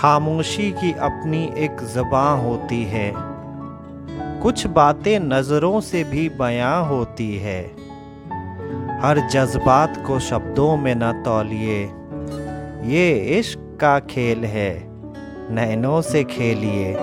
खामोशी की अपनी एक ज़बाँ होती है। कुछ बातें नज़रों से भी बयां होती है। हर जज्बात को शब्दों में न तौलिए। ये इश्क का खेल है नैनों से खेलिए।